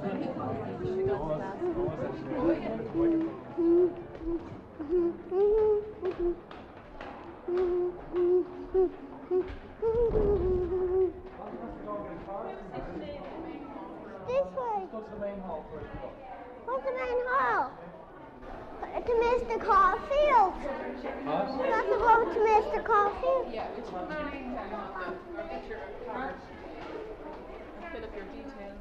This way. Go to the main hall first. What's the main hall? To Mr. Caulfield. Huh? Not to go to Mr. Caulfield. Yeah, it's from the get your card, fill up your details,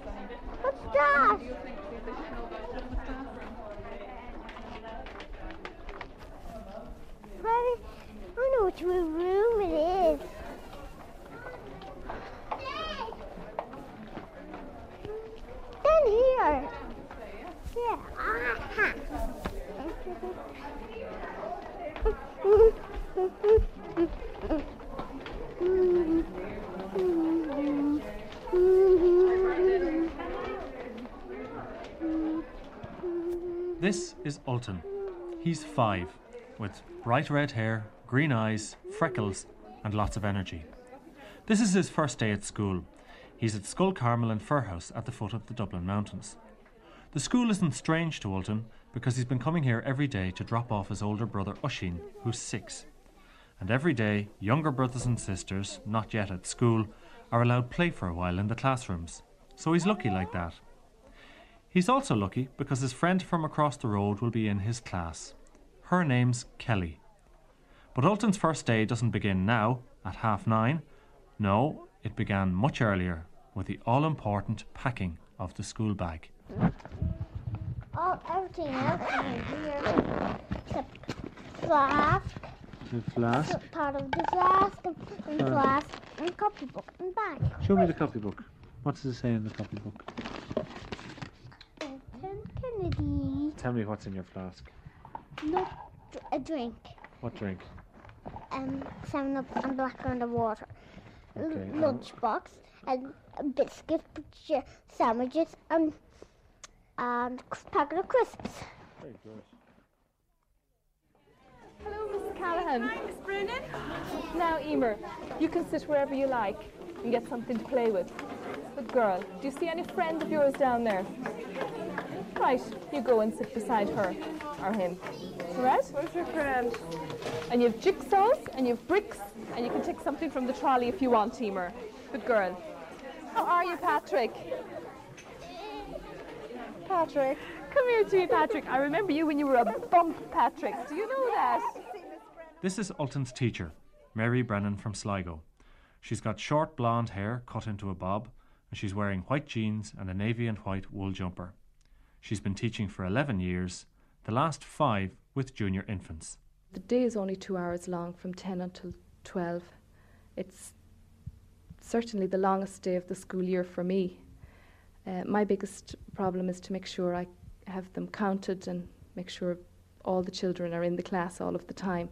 What's that? you think they should know about in the staff room. I don't know which room it is. Down here. Yeah. Aha. This is Ultan. He's five, with bright red hair, green eyes, freckles, and lots of energy. This is his first day at school. He's at Scoil Carmel and Firhouse at the foot of the Dublin Mountains. The school isn't strange to Ultan because he's been coming here every day to drop off his older brother Oisín, who's six. And every day, younger brothers and sisters, not yet at school, are allowed play for a while in the classrooms. So he's lucky like that. He's also lucky because his friend from across the road will be in his class. Her name's Kelly. But Ultan's first day doesn't begin now, at half nine. No, it began much earlier, with the all important packing of the school bag. All, everything else in here. Except flask, The flask? part of the flask, and, and flask, and copybook, and bag. Show me the copybook. What does it say in the copybook? Tell me what's in your flask. Not a drink. What drink? Um, seven up and black underwater. L- Okay, Lunchbox and a biscuit, sandwiches, and and a packet of crisps. Very good. Hello, Mrs. Callahan. Hi, Miss Brennan. Now, Emer, you can sit wherever you like and get something to play with. Good girl. Do you see any friends of yours down there? Right, you go and sit beside her or him. All right? Where's your friend? And you have jigsaws and you have bricks and you can take something from the trolley if you want, Emer. Good girl. How are you, Patrick? Patrick. Come here to me, Patrick. I remember you when you were a bump, Patrick. Do you know that? This is Ulton's teacher, Mary Brennan from Sligo. She's got short blonde hair cut into a bob, and she's wearing white jeans and a navy and white wool jumper. She's been teaching for 11 years, the last five with junior infants. The day is only two hours long from 10 until 12. It's certainly the longest day of the school year for me. Uh, my biggest problem is to make sure I have them counted and make sure all the children are in the class all of the time.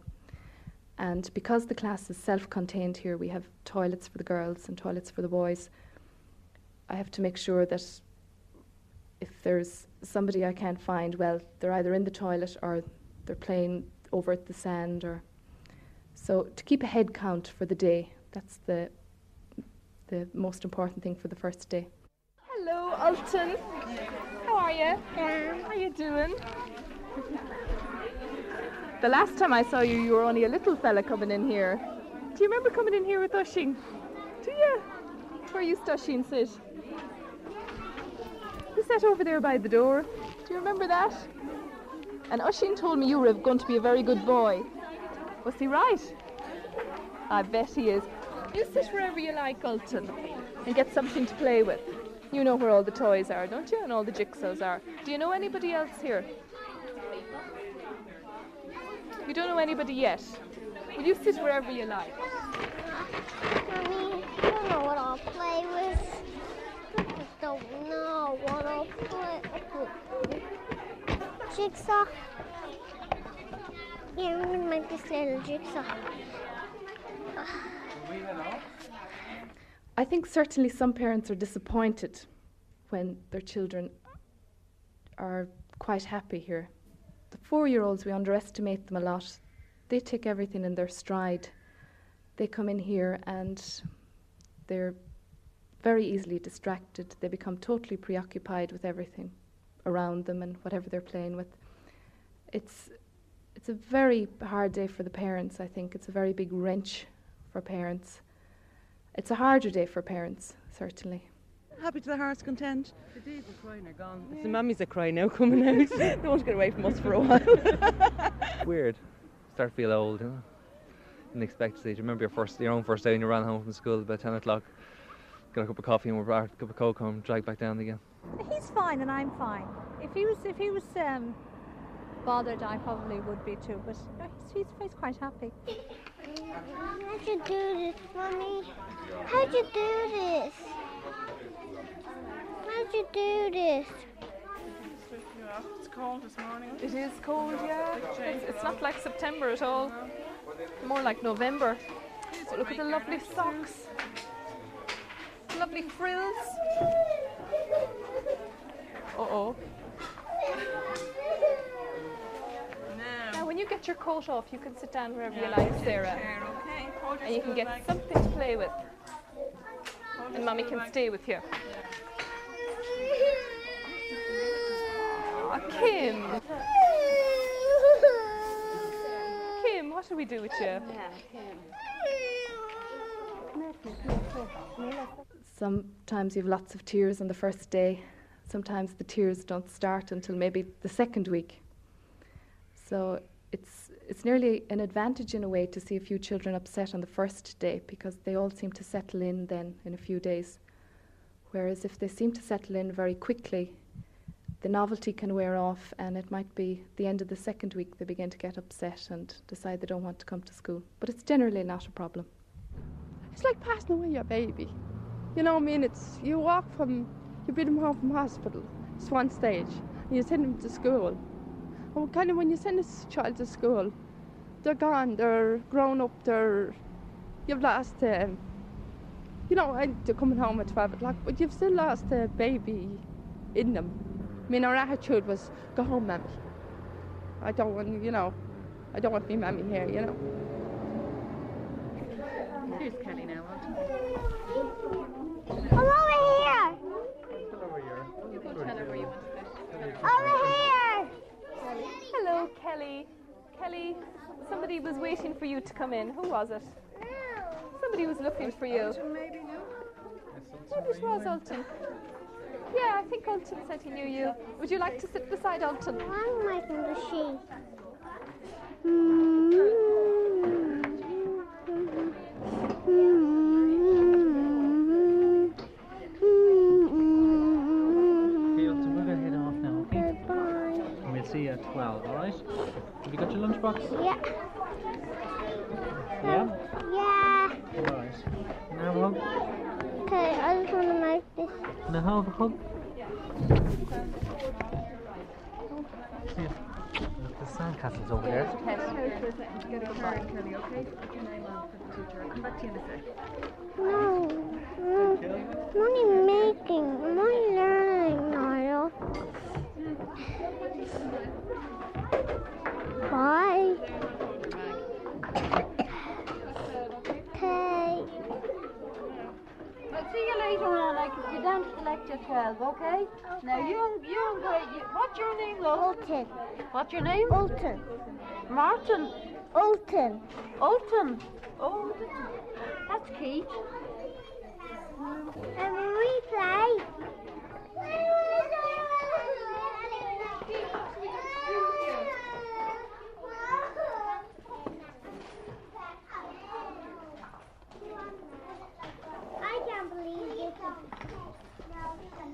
And because the class is self contained here, we have toilets for the girls and toilets for the boys. I have to make sure that if there's somebody I can't find, well, they're either in the toilet or they're playing over at the sand or so to keep a head count for the day that's the the most important thing for the first day Hello, Alton. How are you? How are you doing? The last time I saw you, you were only a little fella coming in here. Do you remember coming in here with Oisín? Do you? Where used Oisín sit? Sat over there by the door? Do you remember that? And Oisín told me you were going to be a very good boy. Was he right? I bet he is. You sit wherever you like, Alton, and get something to play with. You know where all the toys are, don't you? And all the jigsaws are. Do you know anybody else here? You don't know anybody yet. Will you sit wherever you like? Mommy, I don't know what I'll play with. Don't know what I'll with. Jigsaw. Yeah, I'm gonna make this little jigsaw. i think certainly some parents are disappointed when their children are quite happy here the four year olds we underestimate them a lot they take everything in their stride they come in here and they're very easily distracted. They become totally preoccupied with everything around them and whatever they're playing with. It's it's a very hard day for the parents, I think. It's a very big wrench for parents. It's a harder day for parents, certainly. Happy to the heart's content. The days of crying are gone. It's the mummies that cry now coming out. they won't get away from us for a while. Weird. Start to feel old, you know. Didn't expect to see. Do you remember your first, your own first day when you ran home from school about 10 o'clock? Got a cup of coffee and we brought a cup of coke and dragged back down again. He's fine and I'm fine. If he was, if he was um, bothered, I probably would be too. But uh, he's, he's quite happy. How'd you do this, Mummy? How'd you do this? How'd you do this? It's cold this morning. It is cold, yeah. It's, it's not like September at all. More like November. But look at the lovely socks. Lovely frills. Uh oh. Now, when you get your coat off, you can sit down wherever you like, Sarah. okay. Hold And you can get something to play with. And Mummy can stay with you. Aw, Kim. Kim, what do we do with you? Sometimes you have lots of tears on the first day. Sometimes the tears don't start until maybe the second week. So it's it's nearly an advantage in a way to see a few children upset on the first day because they all seem to settle in then in a few days. Whereas if they seem to settle in very quickly, the novelty can wear off and it might be the end of the second week they begin to get upset and decide they don't want to come to school. But it's generally not a problem. It's like passing away your baby. You know I mean? It's you walk from you bring them home from hospital. It's one stage, and you send them to school. And kind of when you send a s- child to school, they're gone. They're grown up. They're you've lost. Um, you know, they're coming home at twelve o'clock, but you've still lost a baby in them. I mean, our attitude was go home, mammy. I don't want you know, I don't want me mammy here. You know. Here's Kelly now. I'm over here. over here. Over here. Hello, Kelly. Kelly, somebody was waiting for you to come in. Who was it? Somebody was looking for you. Maybe it was Alton. Yeah, I think Alton said he knew you. Would you like to sit beside Alton? I'm making the sheep. Okay, lunchbox? Yeah. Yeah? Um, yeah. Alright. Now hug. Okay, I just want to make this. Now have a hug. Look, the sandcastle's over there. No. No. I'm only making. I'm only learning, Niall. Bye. Okay. I'll see you later on. I can get down to the 12, okay? Now, you you you, what's your name, love? Alton. What's your name? Alton. Martin. Alton. Alton. Oh, that's Keith. And when we play. I can't believe this.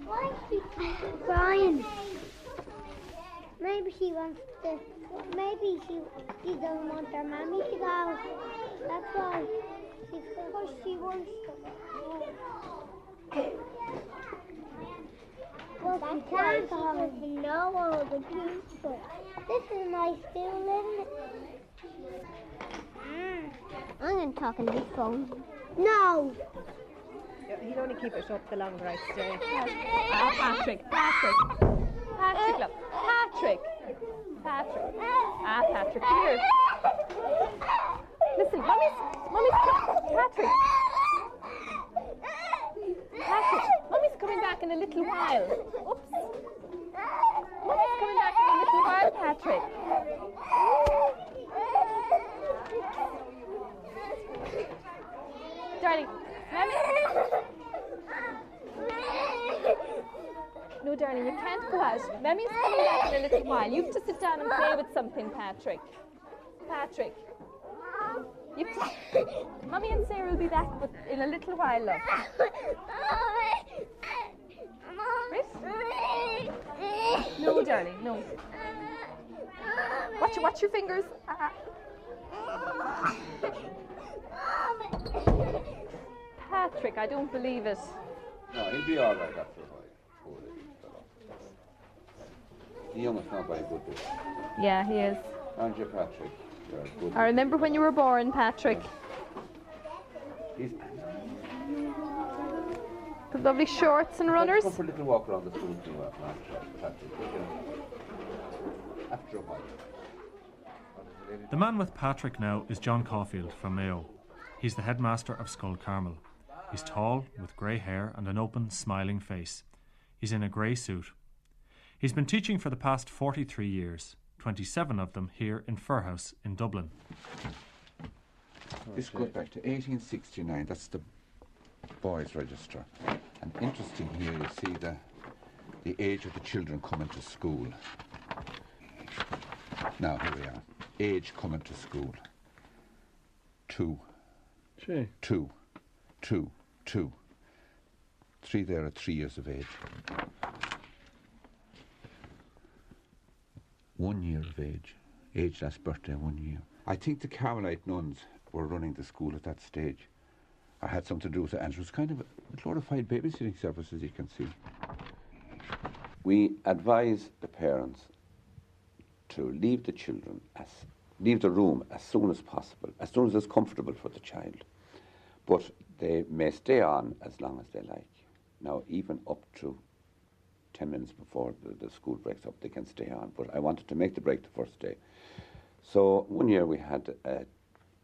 Why is she Brian? Maybe she wants to. Maybe she she doesn't want her mommy to go. That's why. She, because she wants to. Well, she can't know all the people. This is my school, isn't it? Mm. I'm going to talk on this phone. No! He'll only keep it up the longer I stay. Ah, Patrick, Patrick. Patrick, love. Patrick. Patrick. Ah, Patrick, here. Listen, mommy's, mommy's, Patrick. Patrick. Mummy's coming back in a little while. Oops. Mummy's coming back in a little while, Patrick. Darling. No, darling, you can't go out. Mommy's coming back in a little while. You have to sit down and play with something, Patrick. Patrick. You. Mummy and Sarah will be back in a little while, love. Right? No, darling, no. Watch, watch your fingers. Ah. Patrick, I don't believe it. No, he'll be all right after a while. Poor little fellow. The youngest not very good this. Yeah, he is. Aren't you, Patrick? You're a good. I remember when you were born, Patrick. He's The lovely shorts and runners. Go for a little walk around the school too, uh, Patrick. Patrick. you know. After a while. The man with Patrick now is John Caulfield from Mayo. He's the headmaster of Scoil Carmel. He's tall, with grey hair and an open, smiling face. He's in a grey suit. He's been teaching for the past 43 years, 27 of them here in Firhouse in Dublin. This goes back to 1869. That's the boys' register. And interesting here, you see the the age of the children coming to school. Now here we are. Age coming to school. Two. Gee. Two. Two. Two. Three there at three years of age. One year of age. Age last birthday, one year. I think the Carmelite nuns were running the school at that stage. I had something to do with it, and it was kind of a glorified babysitting service, as you can see. We advise the parents to leave the children as leave the room as soon as possible, as soon as it's comfortable for the child. But they may stay on as long as they like. Now, even up to 10 minutes before the, the school breaks up, they can stay on. But I wanted to make the break the first day. So one year we had uh,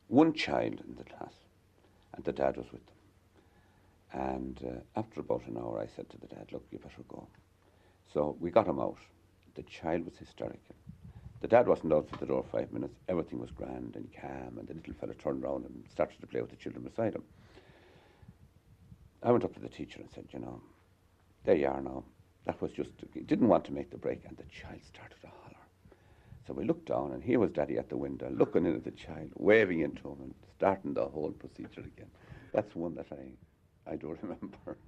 one child in the class, and the dad was with them. And uh, after about an hour, I said to the dad, Look, you better go. So we got him out. The child was hysterical. The dad wasn't out for the door five minutes. Everything was grand and calm, and the little fella turned around and started to play with the children beside him. I went up to the teacher and said, You know, there you are now. That was just, he didn't want to make the break, and the child started to holler. So we looked down, and here was Daddy at the window, looking in at the child, waving into him, and starting the whole procedure again. That's one that I, I don't remember.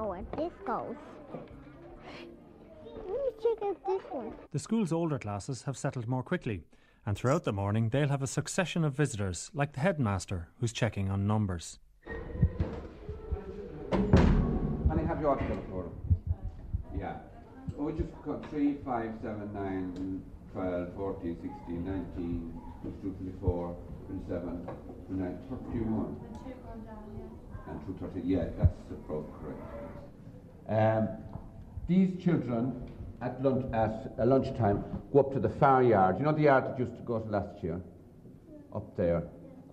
Know where this goes. Let me check out this one. The school's older classes have settled more quickly, and throughout the morning they'll have a succession of visitors, like the headmaster, who's checking on numbers. Can I have your bill for them? Yeah. Oh, we just got 3, 5, 7, 9, 12, 14, 16, 19, 22, 24, 27, 29, 31. And 230, yeah, that's about correct. Um, these children at, lunch, at uh, lunchtime go up to the far yard. You know the yard that used to go to last year? Up there,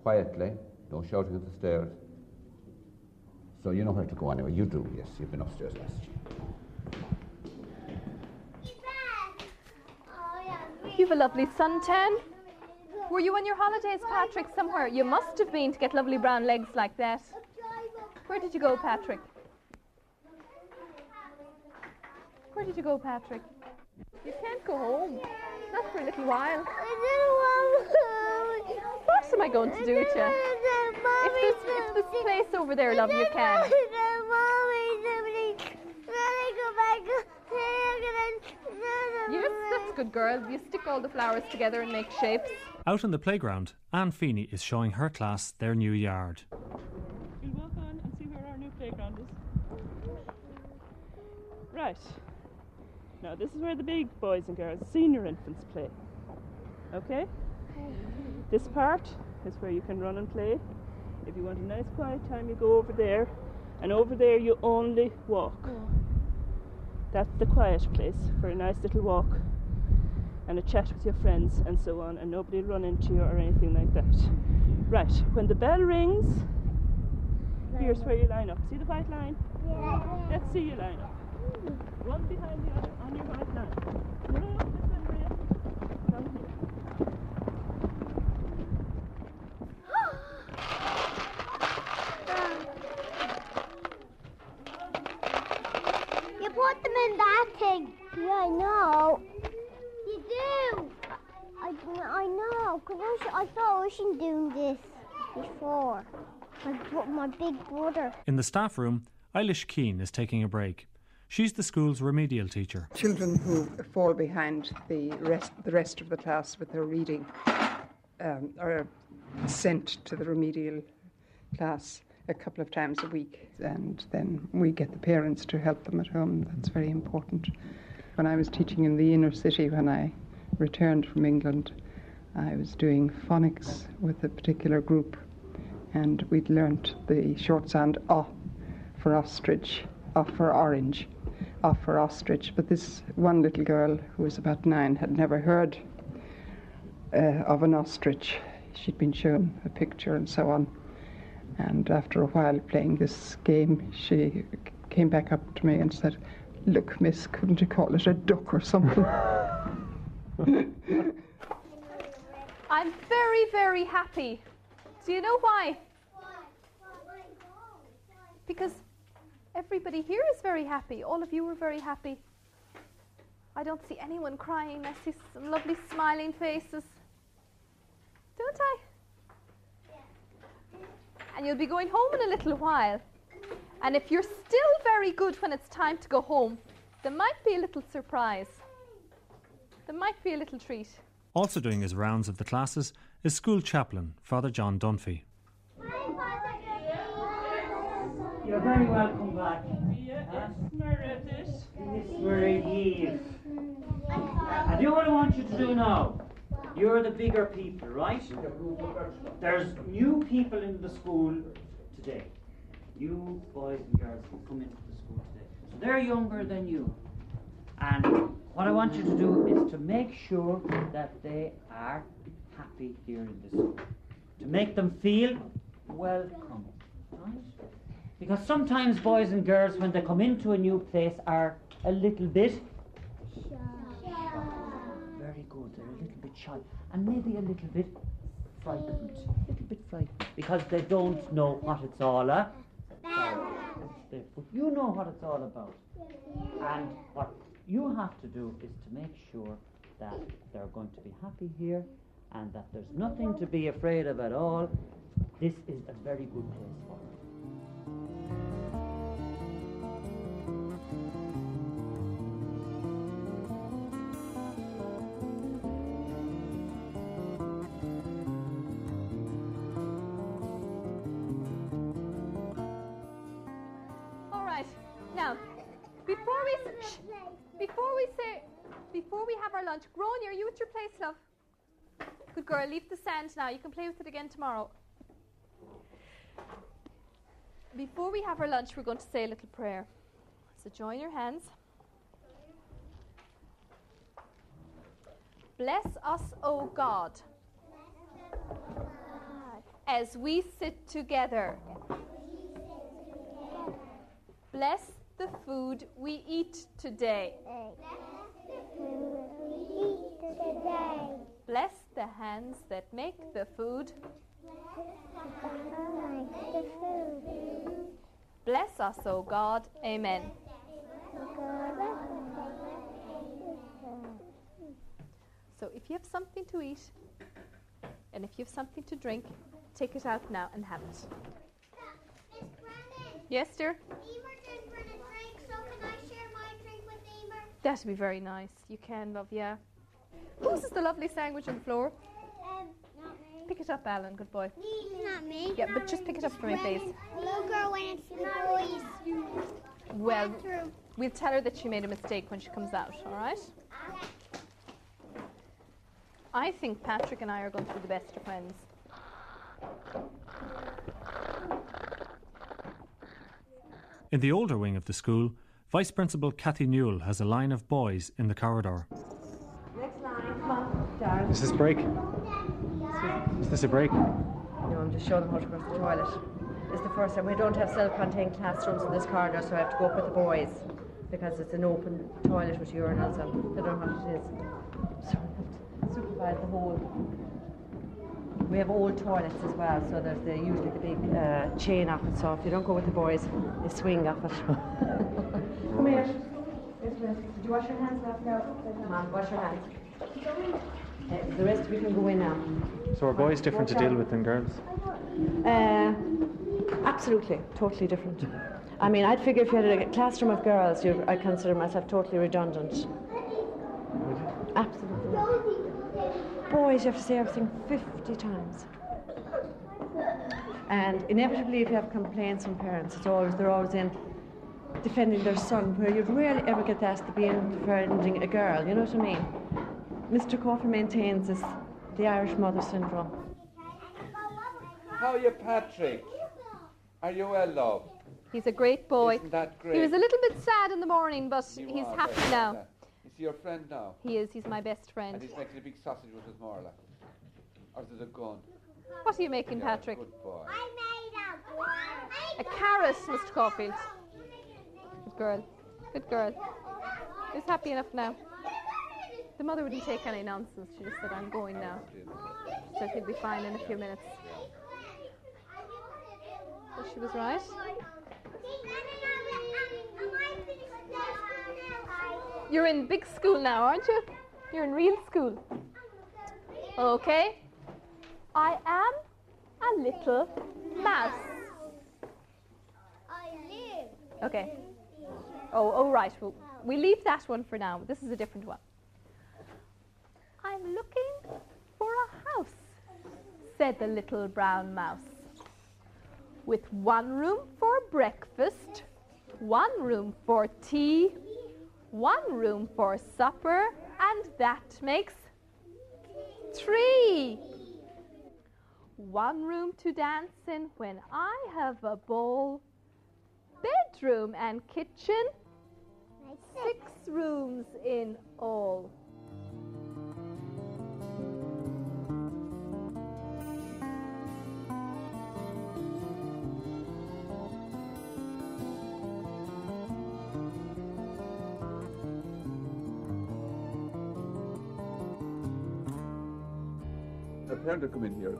quietly, no shouting at the stairs. So you know where to go anyway. You do, yes. You've been upstairs last year. You have a lovely suntan. Were you on your holidays, Patrick, somewhere? You must have been to get lovely brown legs like that. Where did you go, Patrick? Where did you go, Patrick? You can't go home. Not for a little while. What am I going to do with you? If there's, if there's place over there, love, you can. Yes, that's good, girl. You stick all the flowers together and make shapes. Out on the playground, Anne Feeney is showing her class their new yard. We'll walk on and see where our new playground is. Right. Now, this is where the big boys and girls, senior infants, play. Okay? This part is where you can run and play. If you want a nice quiet time, you go over there. And over there, you only walk. That's the quiet place for a nice little walk and a chat with your friends and so on, and nobody will run into you or anything like that. Right, when the bell rings, here's where you line up. See the white line? Let's see you line up. One behind the other on your white line. No, no, no, this Maria. Down here. You put them in that thing. Yeah, I know. You do. I, I know, because I, sh- I saw Ocean doing this before. My, bro- my big brother. In the staff room, Eilish Keane is taking a break. She's the school's remedial teacher. Children who fall behind the rest, the rest of the class with their reading um, are sent to the remedial class a couple of times a week, and then we get the parents to help them at home. That's very important. When I was teaching in the inner city, when I returned from England, I was doing phonics with a particular group, and we'd learnt the short sound ah for ostrich, ah for orange, ah for ostrich. But this one little girl who was about nine had never heard uh, of an ostrich. She'd been shown a picture and so on. And after a while playing this game, she came back up to me and said, Look, miss, couldn't you call it a duck or something? I'm very, very happy. Do you know why? Because everybody here is very happy. All of you are very happy. I don't see anyone crying. I see some lovely smiling faces. Don't I? And you'll be going home in a little while. And if you're still very good when it's time to go home, there might be a little surprise. There might be a little treat. Also doing his rounds of the classes is school chaplain, Father John Dunphy. You're very welcome back. Yes, Meredith. Miss Marie And you know what I want you to do now? You're the bigger people, right? There's new people in the school today. New boys and girls who come into the school today. So they're younger than you. And what I want you to do is to make sure that they are happy here in the school. To make them feel welcome. Right? Because sometimes boys and girls, when they come into a new place, are a little bit shy. very good. They're a little bit shy and maybe a little bit frightened. A little bit frightened because they don't know what it's all about. But you know what it's all about. And what you have to do is to make sure that they're going to be happy here and that there's nothing to be afraid of at all. This is a very good place for them. Before we have our lunch, Grony, are you at your place, love? Good girl. Leave the sand now. You can play with it again tomorrow. Before we have our lunch, we're going to say a little prayer. So join your hands. Bless us, O God, as we sit together. Bless the food we eat today. Bless the hands that make the food. Bless us, O God. Amen. So if you have something to eat and if you have something to drink, take it out now and have it. Yes, dear? That'd be very nice. You can, love, yeah. Whose is the lovely sandwich on the floor? Pick it up, Alan. Good boy. Not me. Yeah, but just pick it up for me, please. Little girl went to the boys. Well, we'll tell her that she made a mistake when she comes out, all right? I think Patrick and I are going to be the best of friends. In the older wing of the school, Vice Principal Kathy Newell has a line of boys in the corridor. Next line, come on, Darren. Is this a break? Is this a break? No, I'm just showing them how to go to the toilet. It's the first time. We don't have self-contained classrooms in this corridor, so I have to go up with the boys because it's an open toilet with urinals and they don't know what it is. So I have to supervise the whole. We have old toilets as well, so there's the, usually the big uh, chain off it. So if you don't go with the boys, they swing off it. Come here. Did you wash your hands last now? Come on, wash your hands. Uh, the rest we can go in now. So are boys different to deal with than girls? Uh, absolutely, totally different. I mean, I'd figure if you had a classroom of girls, you, I consider myself totally redundant. Absolutely. Boys, you have to say everything 50 times. And inevitably, if you have complaints from parents, it's always they're always in defending their son, where you'd rarely ever get asked to be in defending a girl. You know what I mean? Mr. Coffey maintains this, the Irish mother syndrome. How are you, Patrick? Are you well, love? He's a great boy. Isn't that great? He was a little bit sad in the morning, but You he's happy now. sad. Is he your friend now? He is. He's my best friend. And friend. he's making a big sausage with his Marla. Or is it a gun? What are you making, Yeah, Patrick? Good boy. I made A a carrot, Mr. Caulfield. Good girl. Good girl. He's happy enough now. The mother wouldn't take any nonsense. She just said, I'm going now. She said he'll be fine in a few minutes. So she was right. You're in big school now, aren't you? You're in real school. Okay. I am a little mouse. I live. Okay. Oh, oh, right. Well, we leave that one for now. This is a different one. I'm looking for a house, said the little brown mouse. With one room for breakfast, one room for tea, one room for supper, and that makes three. One room to dance in when I have a ball, bedroom and kitchen, six rooms in all. Parent will come in here,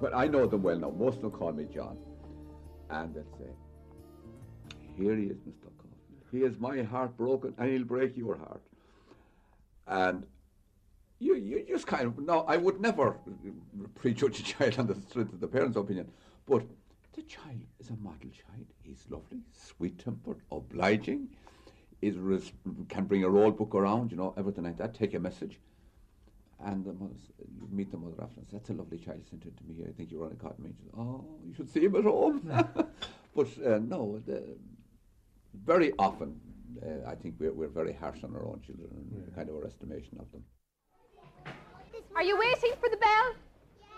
but I know them well now. Most of them call me John. And they'll say, Here he is, Mr. Coffey. He is my heart broken, and he'll break your heart. And you, you just kind of, no, I would never prejudge a child on the strength of the parent's opinion, but the child is a model child. He's lovely, sweet tempered, obliging, is can bring a roll book around, you know, everything like that, take a message. And the mother, you meet the mother after says, That's a lovely child sent in to me here. I think you're on a cotton me. She Oh, you should see him at home. but uh, no, the, very often, uh, I think we're, we're very harsh on our own children and kind of our estimation of them. Are you waiting for the bell?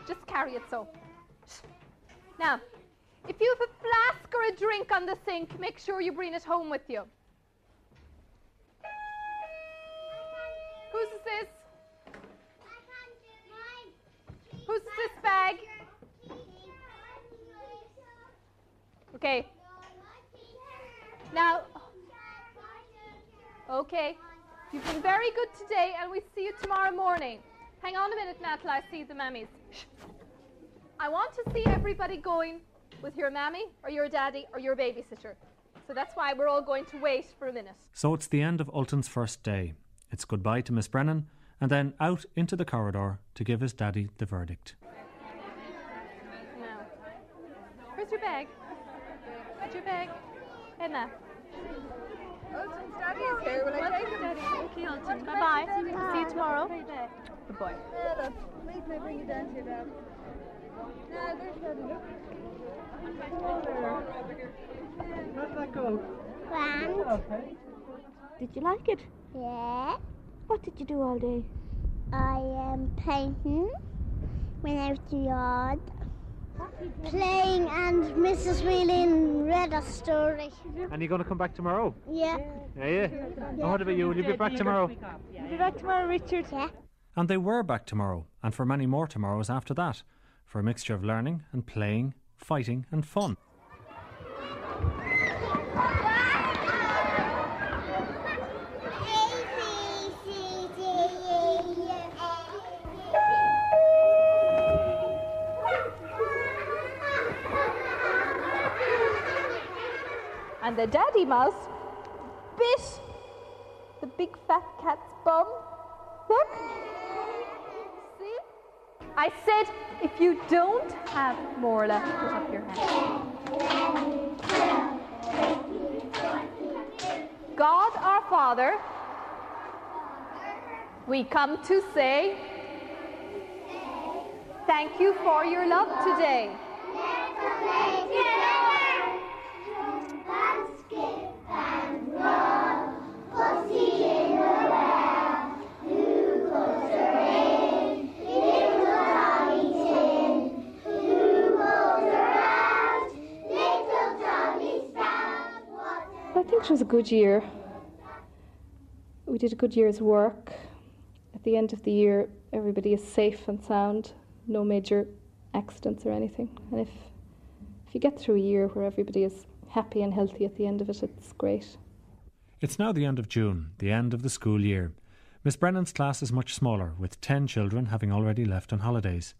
Just carry it so. Now, if you have a flask or a drink on the sink, make sure you bring it home with you. Whose is this? Whose is this bag? Okay. Now, okay. You've been very good today, and we see you tomorrow morning. Hang on a minute now till I see the mammies. I want to see everybody going with your mammy or your daddy or your babysitter. So that's why we're all going to wait for a minute. So it's the end of Ultan's first day. It's goodbye to Miss Brennan, and then out into the corridor to give his daddy the verdict. Now, where's your bag? Where's your bag? Edna. Ultan's daddy here. Will I take him? Okay, Ultan. Bye bye. See you tomorrow. Good boy. Ella, wait till I bring you down to your dad. No, there's daddy. How did that go? Grand. Okay. Did you like it? Yeah. What did you do all day? I am painting, went out to the yard, playing, and Mrs. Whelan read a story. And you're going to come back tomorrow? Yeah. Yeah, yeah. And what about you? Will you be back tomorrow? You'll be back tomorrow, Richard? Yeah. And they were back tomorrow, and for many more tomorrows after that, for a mixture of learning and playing, fighting and fun. And the daddy mouse bit the big fat cat's bum. Look. See? I said if you don't have more Morla, put up your hand. God our Father, we come to say thank you for your love today. It was a good year. We did a good year's work. At the end of the year, everybody is safe and sound, no major accidents or anything. And if if you get through a year where everybody is happy and healthy at the end of it, it's great. It's now the end of June, the end of the school year. Miss Brennan's class is much smaller, with 10 children having already left on holidays.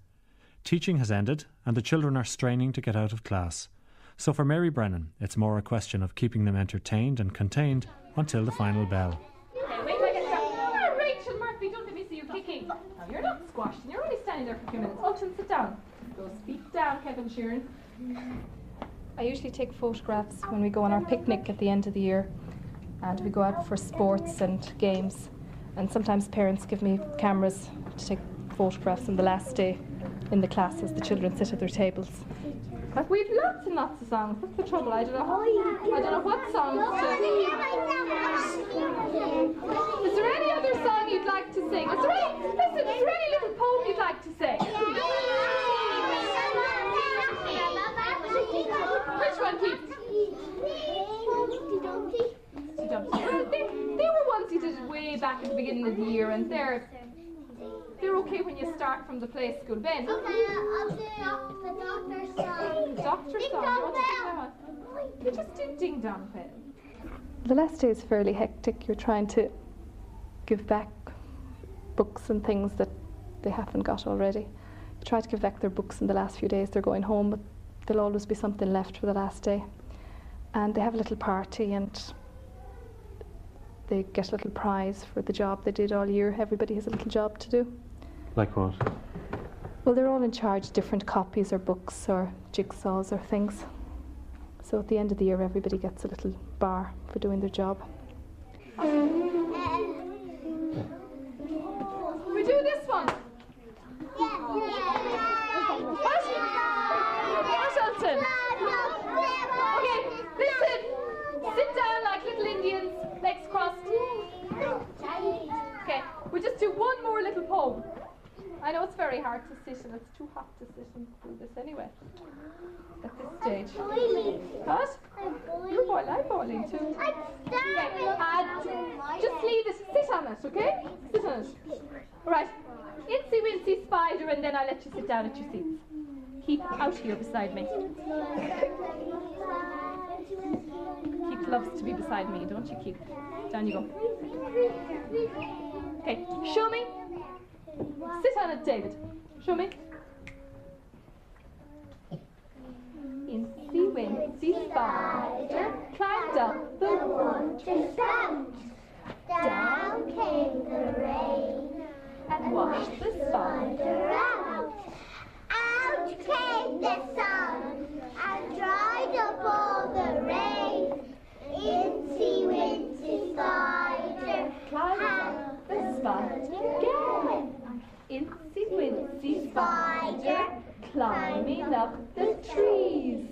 Teaching has ended, and the children are straining to get out of class. So for Mary Brennan, it's more a question of keeping them entertained and contained until the final bell. Okay, wait till I get started. Oh, Rachel Murphy, don't let me see you kicking. Now, you're not squashed, and you're only standing there for a few minutes. Alton, sit down. Go feet down, Kevin Sheeran. I usually take photographs when we go on our picnic at the end of the year, and we go out for sports and games. And sometimes parents give me cameras to take photographs on the last day in the class as the children sit at their tables. But we've lots and lots of songs. What's the trouble? I don't know. I don't know what songs to. Is there any other song you'd like to sing? Is there any, listen, is there any little poem you'd like to sing? Which one, Keith? Well, they, they were ones you did way back at the beginning of the year, and they're they're okay when you start from the play school. Ben. Doctor song. You want to sing that one? You just do Ding Dong Bell. The last day is fairly hectic. You're trying to give back books and things that they haven't got already. You try to give back their books in the last few days they're going home, but there'll always be something left for the last day. And they have a little party and they get a little prize for the job they did all year. Everybody has a little job to do. Like what? Well, they're all in charge different copies or books or jigsaws or things. So at the end of the year, everybody gets a little bar for doing their job. We do this one. What? What, Alton? Okay, listen. Sit down like little Indians, legs crossed. Okay, we just do one more little poem. I know it's very hard to sit and it's too hot to sit and do this anyway. At this stage. What? You're boiling, I'm boiling too. Okay, uh, just leave it, sit on it, okay? Sit on it. Right. Incy Wincy Spider and then I'll let you sit down at your seats. Keep out here beside me. Keith loves to be beside me, don't you, Keith? Down you go. Okay, show me. Sit on it, David. Show me. Incy Wincy Spider climbed up the wondrous spout. Down came the rain and washed the spider out. Out came the sun and dried up all the rain. Incy Wincy Spider Climbed up the spider again. Incy Wincy Spider climbing up the trees.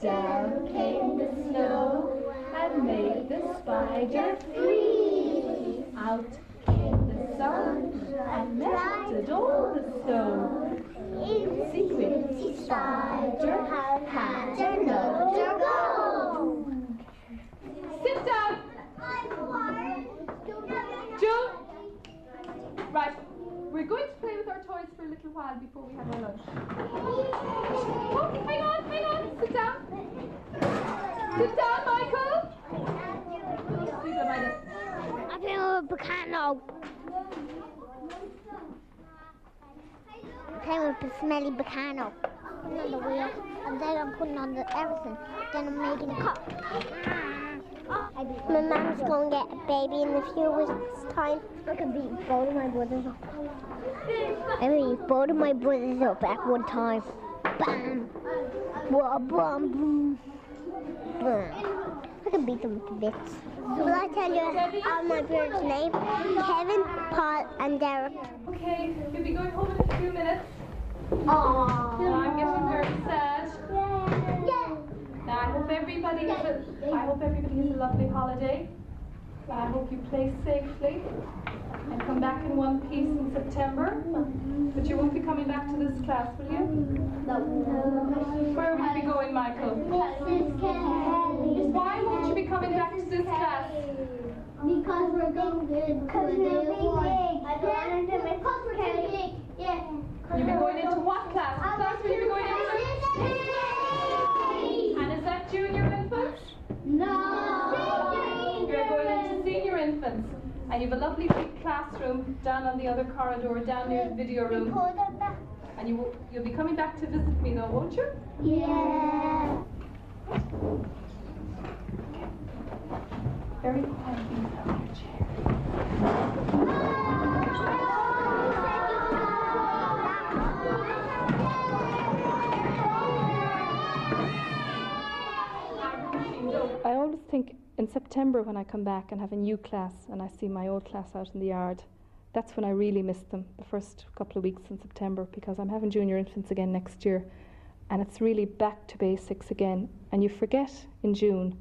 Down came the snow and made the spider free. Out came the sun and melted all the snow. Itsy bitsy spider had another go. Sit down. Joe. Right, we're going to play with our toys for a little while before we have our lunch. Oh, hang on, hang on. Sit down. Sit down, Michael. Sit down, Michael. I think I'm a Bacano. Okay, with the smelly Bacano. Putting on the wheel, and then I'm putting on the everything. Then I'm making a cup. My mom's going to get a baby in a few weeks' time. I can beat both of my brothers up. I both of my brothers up at one time. Bam! Wah, bam, boom. Bam. I can beat them to bits. Will I tell you all my brothers' names? Kevin, Paul, and Derek. Okay, you'll be going home in a few minutes. Aww. I'm getting very sad. Now, I hope everybody has a, I hope everybody has a lovely holiday. I hope you play safely and come back in one piece in September. But you won't be coming back to this class, will you? No. Where will you be going, Michael? Why won't you be coming back to this class? Because we're going good. Because we're big. I don't want to make Because we're too big. Yeah. You'll be going into what class? What class will you be going into? And is that junior infants? No. You're going into senior infants. And you have a lovely big classroom down on the other corridor, down near the video room. And you, will- you'll be coming back to visit me though, won't you? Yeah. Very quietly your chair. In September when I come back and have a new class and I see my old class out in the yard, that's when I really miss them, the first couple of weeks in September, because I'm having junior infants again next year. And it's really back to basics again. And you forget in June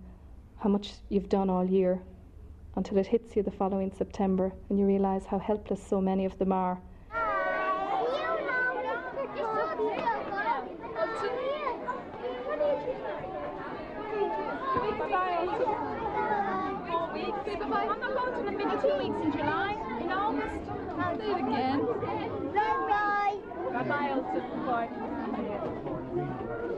how much you've done all year until it hits you the following September and you realise how helpless so many of them are. I'm not going to the mini two weeks in July, in August. I'll do it again. Bye-bye. Bye-bye, Ultan. Bye.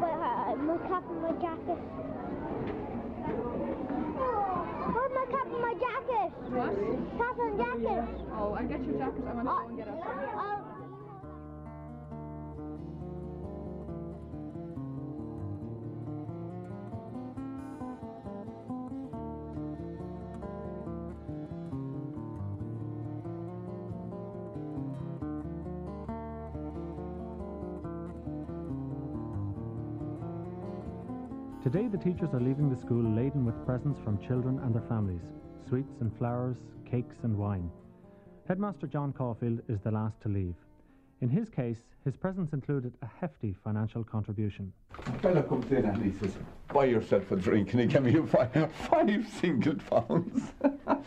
But uh, my cap and my jacket. Where's my cap and my jacket? Jacket. Oh, I'll get your jacket. I'm gonna go and get it. Today, the teachers are leaving the school laden with presents from children and their families sweets and flowers, cakes and wine. Headmaster John Caulfield is the last to leave. In his case, his presents included a hefty financial contribution. A fellow comes in and he says, buy yourself a drink, and he gave me five, five single pounds.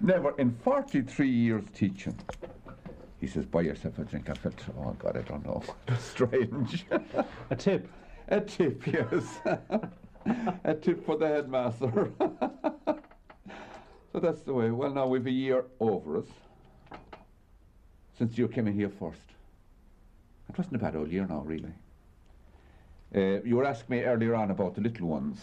Never in 43 years teaching. He says, buy yourself a drink. I felt, oh God, I don't know. Strange. a tip? A tip, yes. a tip for the headmaster. So that's the way. Well, now we've a year over us since you came in here first. It wasn't a bad old year now, really. Uh, you were asking me earlier on about the little ones.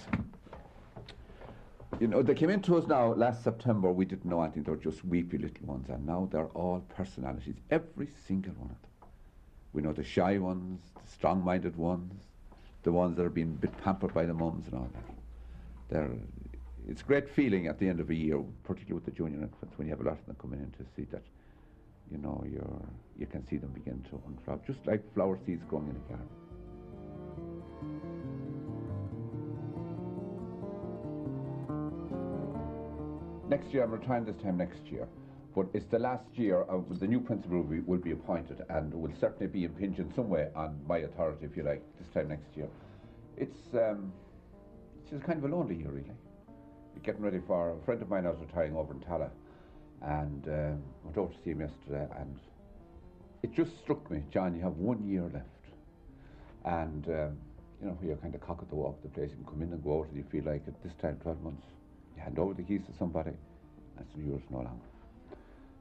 You know, they came into us now last September. We didn't know anything. They were just weepy little ones, and now they're all personalities. Every single one of them. We know the shy ones, the strong-minded ones, the ones that are being bit pampered by the mums and all that. They're, it's a great feeling at the end of a year, particularly with the junior infants, when you have a lot of them coming in to see that, you know, you're, you can see them begin to unflower, just like flower seeds growing in a garden. Next year, I'm retiring this time next year, but it's the last year of the new principal will be, will be appointed and will certainly be impinged in some way on my authority, if you like, this time next year. It's, um, it's just kind of a lonely year, really. Getting ready for a friend of mine I was retiring over in Tallaght, and um, went over to see him yesterday, and it just struck me, John, you have one year left, and um, you know, you're kind of cock at the walk of the place. You can come in and go out, and you feel like at this time, 12 months, you hand over the keys to somebody, and it's yours no longer.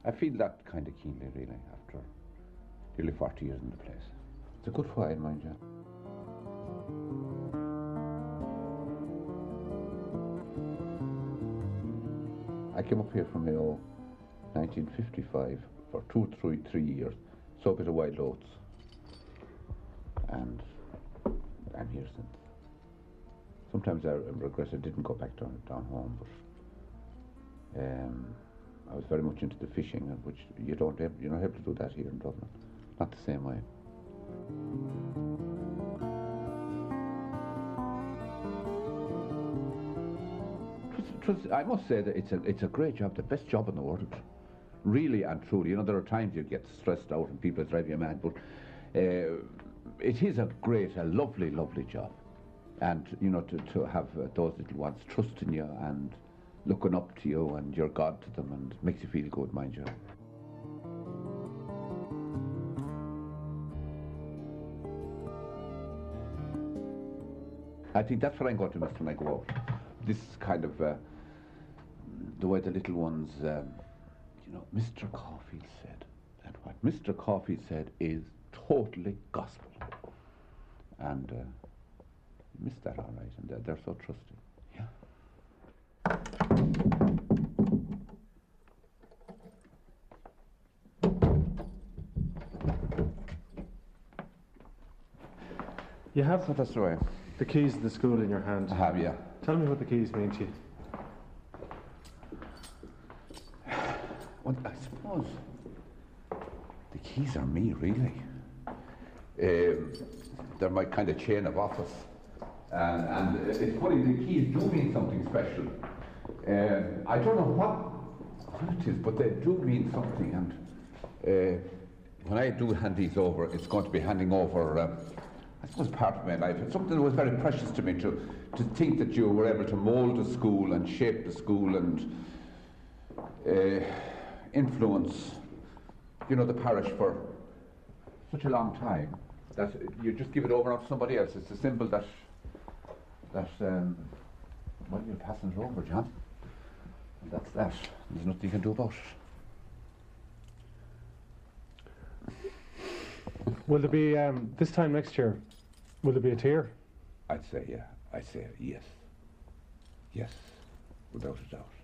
I feel that kind of keenly, really, after nearly 40 years in the place. It's a good wine, mind you. I came up here from Mayo 1955 for two, three, three years, saw a bit of wild oats, and I'm here since. Sometimes I regret I didn't go back down, down home, but um, I was very much into the fishing, which you don't have, you're not able to do that here in Dublin, not the same way. Was- I must say that it's a it's a great job, the best job in the world, really and truly. You know, there are times you get stressed out and people drive you mad, but uh, it is a great, a lovely, lovely job, and you know to to have uh, those little ones trusting you and looking up to you and you're God to them, and makes you feel good, mind you. I think that's what I'm going to miss when I go out. This kind of uh, the way the little ones, um, you know, Mr. Caulfield said, and what Mr. Caulfield said is totally gospel. And uh, miss that all right, and they're, they're so trusting. Yeah. You have So that's the keys of the school in your hand. I have, yeah. Tell me what the keys mean to you. Well, I suppose the keys are me, really. Um, they're my kind of chain of office. And, and it's funny, the keys do mean something special. Um, I don't know what, what it is, but they do mean something. And uh, when I do hand these over, it's going to be handing over, um, I suppose, part of my life. It's something that was very precious to me to, to think that you were able to mould the school and shape the school and uh, influence, you know, the parish for such a long time that you just give it over to somebody else. It's a symbol that that um, well, you're passing it over, John. And that's that. There's nothing you can do about it. Will there be, um, this time next year, will there be a tear? I'd say yeah. I'd say yes. Yes, without a doubt.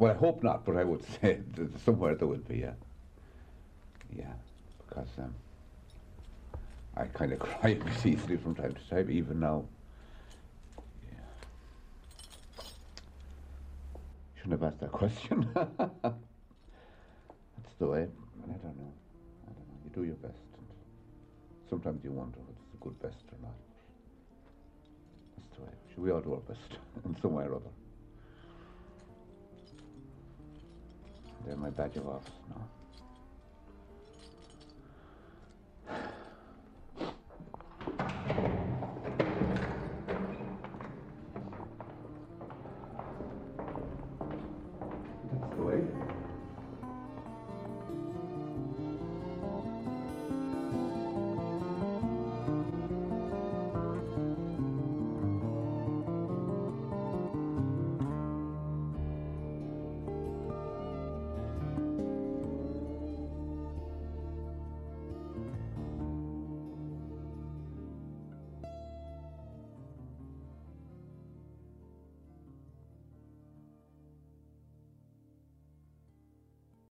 Well, I hope not, but I would say somewhere there would be, yeah. Yeah, because um, I kind of cry easily from time to time, even now. Yeah. Shouldn't have asked that question. That's the way. I don't know. I don't know. You do your best. Sometimes you wonder whether it's a good best or not. That's the way. Should we all do our best in some way or other? They're my badge of office now.